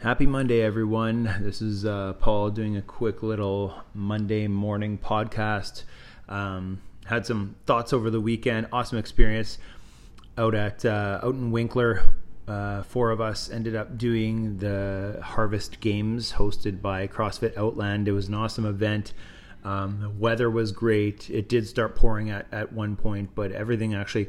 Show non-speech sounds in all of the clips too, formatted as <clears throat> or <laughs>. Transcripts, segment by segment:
Happy Monday, everyone. This is uh, Paul doing a quick little Monday morning podcast. Um, had some thoughts over the weekend. Awesome experience out at uh, out in Winkler. Uh, four of us ended up doing the Harvest Games hosted by CrossFit Outland. It was an awesome event. Um, the weather was great. It did start pouring at, at one point, but everything actually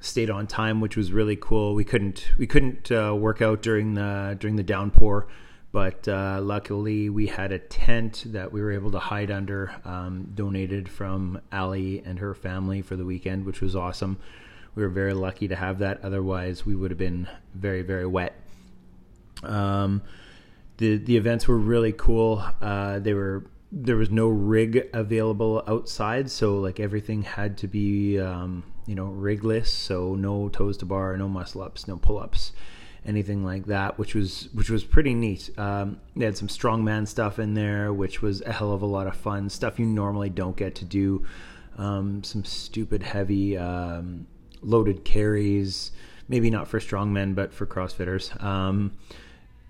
stayed on time, which was really cool. We couldn't we couldn't uh, work out during the during the downpour, but uh, luckily we had a tent that we were able to hide under, um, donated from Ali and her family for the weekend, which was awesome. We were very lucky to have that. Otherwise, we would have been very very wet. Um, the the events were really cool. Uh, they were there was no rig available outside, so like everything had to be um, you know rigless, so no toes to bar, no muscle ups, no pull ups, anything like that, which was which was pretty neat. Um, they had some strongman stuff in there, which was a hell of a lot of fun stuff you normally don't get to do. Um, some stupid heavy um, loaded carries, maybe not for strongmen, but for CrossFitters.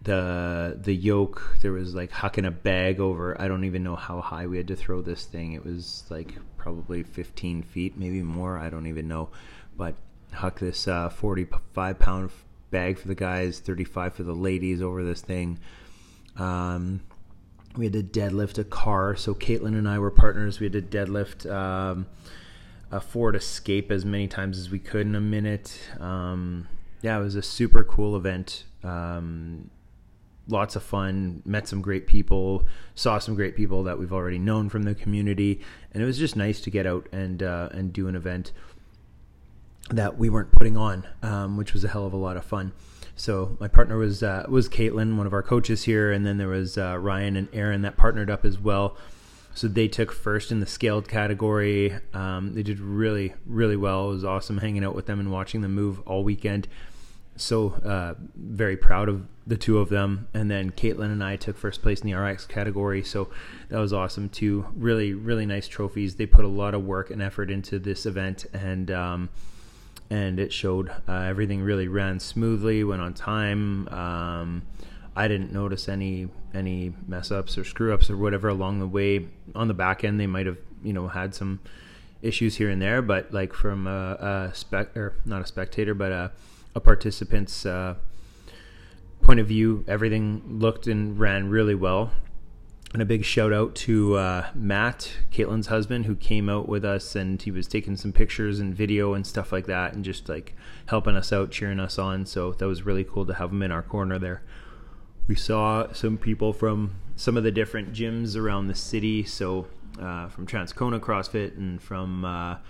The the yoke there was like hucking a bag over i don't even know how high we had to throw this thing. It was like probably 15 feet maybe more i don't even know. But huck this uh, 45 pound bag for the guys 35 for the ladies over this thing. Um, we had to deadlift a car. So caitlin and i were partners. We had to deadlift um, a ford escape as many times as we could in a minute. Um, yeah it was a super cool event. Um, lots of fun, met some great people, saw some great people that we've already known from the community, and it was just nice to get out and uh, and do an event that we weren't putting on, um, which was a hell of a lot of fun. So my partner was uh, was Caitlin, one of our coaches here, and then there was uh, Ryan and Aaron that partnered up as well. So they took first in the scaled category. Um, they did really really well. It was awesome hanging out with them and watching them move all weekend so uh, very proud of the two of them. And then Caitlin and I took first place in the RX category, so that was awesome too. Really, really nice trophies. They put a lot of work and effort into this event, and um, and it showed. Uh, everything really ran smoothly, went on time. Um, I didn't notice any any mess ups or screw ups or whatever along the way. On the back end, they might have you know had some issues here and there, but like from a, a spec or not a spectator, but a a participant's uh, point of view, everything looked and ran really well. And a big shout out to uh, Matt, Caitlin's husband, who came out with us and he was taking some pictures and video and stuff like that and just like helping us out, cheering us on. So that was really cool to have him in our corner there. We saw some people from some of the different gyms around the city. So uh, from Transcona CrossFit and from uh, a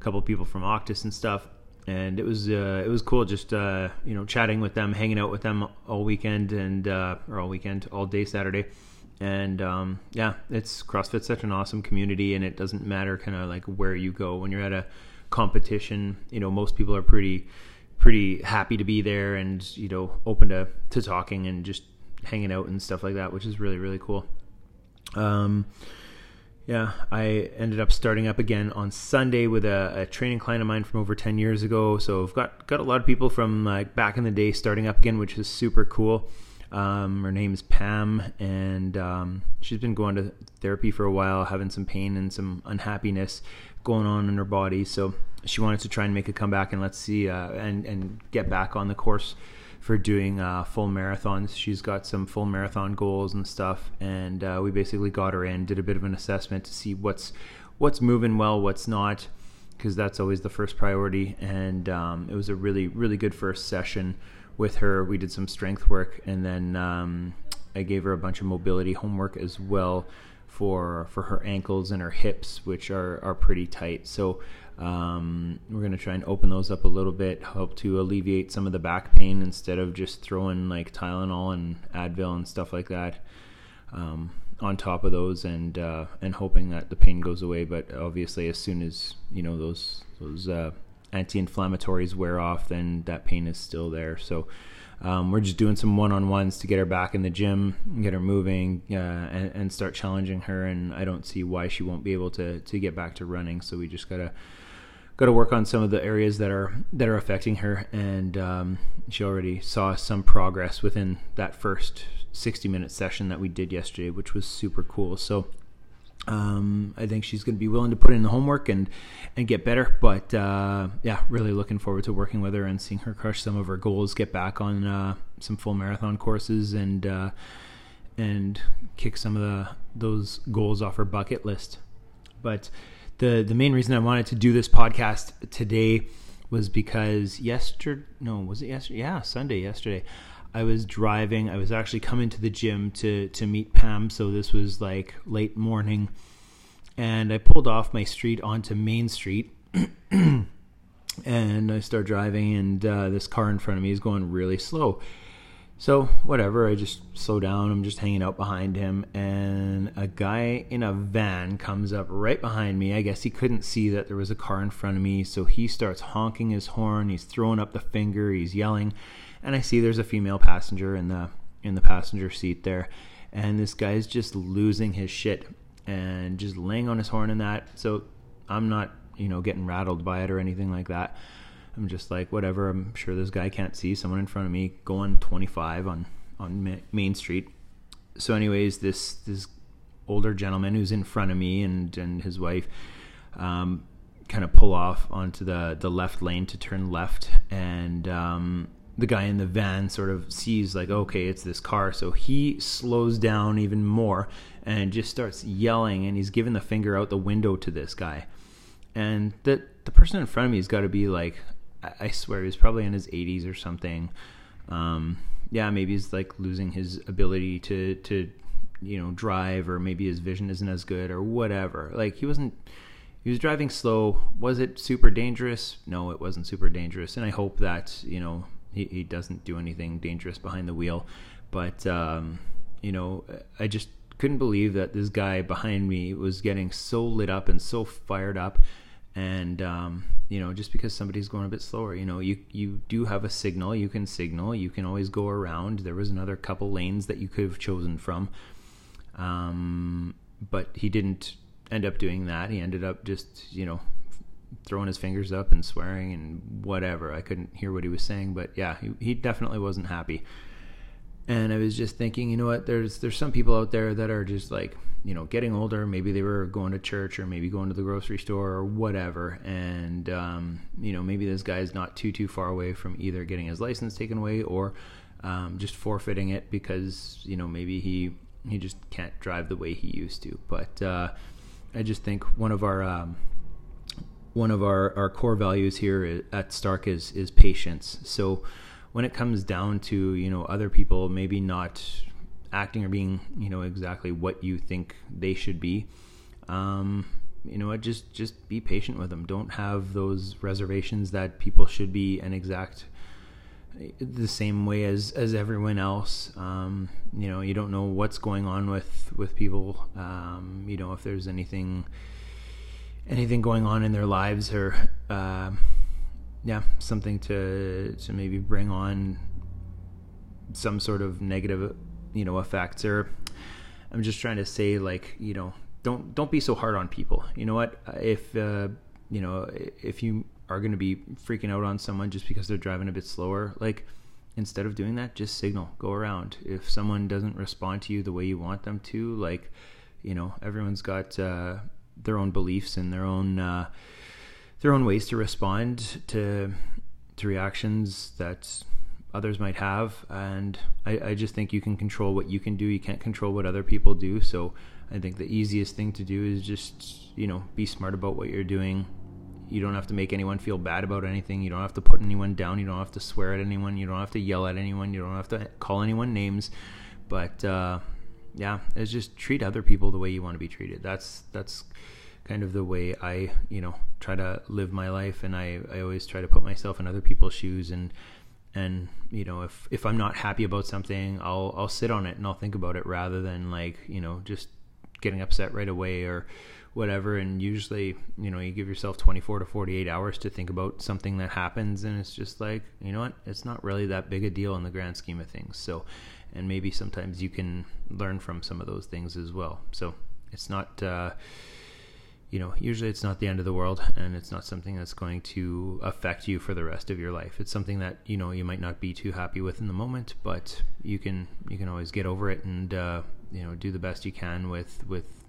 couple people from Octus and stuff and it was uh, it was cool just uh, you know chatting with them, hanging out with them all weekend and uh, or all weekend, all day Saturday, and um, yeah, it's CrossFit's such an awesome community, and it doesn't matter kind of like where you go when you're at a competition. You know, most people are pretty pretty happy to be there, and you know, open to to talking and just hanging out and stuff like that, which is really really cool. Um, yeah, I ended up starting up again on Sunday with a, a, training client of mine from over ten years ago. So I've got got a lot of people from like back in the day starting up again, which is super cool. Um, her name is Pam, and um, she's been going to therapy for a while, having some pain and some unhappiness going on in her body. So she wanted to try and make a comeback, and let's see, uh, and and get back on the course for doing uh, full marathons. She's got some full marathon goals and stuff, and uh, we basically got her in, did a bit of an assessment to see what's what's moving well, what's not, because that's always the first priority. And um, it was a really really good first session with her. We did some strength work, and then um, I gave her a bunch of mobility homework as well for for her ankles and her hips, which are are pretty tight. So um, we're to try and open those up a little bit, help to alleviate some of the back pain instead of just throwing like Tylenol and Advil and stuff like that um, on top of those, and uh, and hoping that the pain goes away. But obviously, as soon as you know those those uh, anti-inflammatories wear off, then that pain is still there. So. Um, we're just doing some one-on-ones to get her back in the gym, get her moving, uh, and, and, start challenging her. And I don't see why she won't be able to to get back to running. So we just gotta got to work on some of the areas that are that are affecting her, and um, she already saw some progress within that first 60 minute session that we did yesterday, which was super cool. So um, I think she's going to be willing to put in the homework and and get better. But uh, yeah, really looking forward to working with her and seeing her crush some of her goals, get back on uh, some full marathon courses, and uh, and kick some of the those goals off her bucket list. But the the main reason I wanted to do this podcast today was because yesterday, no, was it yesterday? Yeah, Sunday, yesterday. I was driving. I was actually coming to the gym to to meet Pam. So this was like late morning, and I pulled off my street onto Main Street, <clears throat> and I start driving, and uh, this car in front of me is going really slow. So whatever, I just slow down. I'm just hanging out behind him, and a guy in a van comes up right behind me. I guess he couldn't see that there was a car in front of me, so he starts honking his horn. He's throwing up the finger. He's yelling and I see there's a female passenger in the in the passenger seat there, and this guy's just losing his shit and just laying on his horn and that. So I'm not you know getting rattled by it or anything like that. I'm just like whatever. I'm sure this guy can't see someone in front of me going 25 on on Main Street. So, anyways, this this older gentleman who's in front of me and and his wife um, kind of pull off onto the the left lane to turn left, and um, the guy in the van sort of sees like okay it's this car. So he slows down even more and just starts yelling and he's giving the finger out the window to this guy. And the the person in front of me has got to be like I, swear he's probably in his 80s or something. Um, yeah maybe he's like losing his ability to to you know drive or maybe his vision isn't as good or whatever. Like he wasn't he was driving slow. Was it super dangerous? No it wasn't super dangerous. And i hope that you know he, he doesn't do anything dangerous behind the wheel. But, um, you know, I just couldn't believe that this guy behind me was getting so lit up and so fired up. And, um, you know, just because somebody's going a bit slower, you know, you, you do have a signal, you can signal, you can always go around. There was another couple lanes that you could have chosen from. Um, but he didn't end up doing that. He ended up just, you know, throwing his fingers up and swearing and whatever. I couldn't hear what he was saying, but yeah, he, he definitely wasn't happy. And I was just thinking, you know what? There's there's some people out there that are just like, you know, getting older. Maybe they were going to church or maybe going to the grocery store or whatever. And um, you know, maybe this guy's not too too far away from either getting his license taken away or um, just forfeiting it because you know maybe he he just can't drive the way he used to. But uh, I just think one of our um, one of our, our core values here at Stark is is patience. So when it comes down to you know other people maybe not acting or being you know exactly what you think they should be, um, you know what just just be patient with them. Don't have those reservations that people should be an exact the same way as as everyone else. Um, you know you don't know what's going on with with people. Um, you know if there's anything anything going on in their lives or uh, yeah something to to maybe bring on some sort of negative you know effects or i'm just trying to say like you know don't don't be so hard on people. You know what? If uh, you know if you are going to be freaking out on someone just because they're driving a bit slower like instead of doing that just signal go around. If someone doesn't respond to you the way you want them to like you know everyone's got uh, their own beliefs and their own uh, their own ways to respond to to reactions that others might have. And I, I just think you can control what you can do. You can't control what other people do. So i think the easiest thing to do is just you know be smart about what you're doing. You don't have to make anyone feel bad about anything. You don't have to put anyone down. You don't have to swear at anyone. You don't have to yell at anyone. You don't have to call anyone names. But uh, yeah, it's just treat other people the way you want to be treated. That's that's kind of the way I, you know, try to live my life and I, I always try to put myself in other people's shoes and and you know, if if I'm not happy about something, I'll I'll sit on it and I'll think about it rather than like, you know, just getting upset right away or whatever and usually, you know, you give yourself 24 to 48 hours to think about something that happens and it's just like, you know what? It's not really that big a deal in the grand scheme of things. So and maybe sometimes you can learn from some of those things as well. So it's not, uh, you know, usually it's not the end of the world and it's not something that's going to affect you for the rest of your life. It's something that, you know, you might not be too happy with in the moment, but you can, you can always get over it and, uh, you know, do the best you can with, with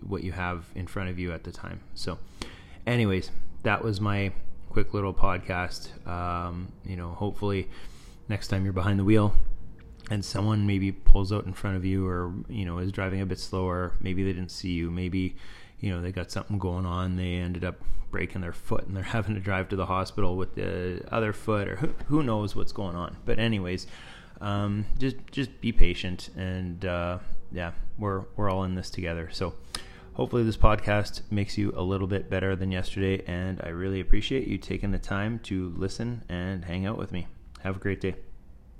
what you have in front of you at the time. So anyways, that was my quick little podcast. Um, you know, hopefully next time you're behind the wheel, and someone maybe pulls out in front of you or you know is driving a bit slower maybe they didn't see you maybe you know they got something going on they ended up breaking their foot and they're <laughs> having to drive to the hospital with the other foot or who, who knows what's going on but anyways um, just just be patient and uh, yeah we're we're all in this together. So hopefully this podcast makes you a little bit better than yesterday and i really appreciate you taking the time to listen and hang out with me. Have a great day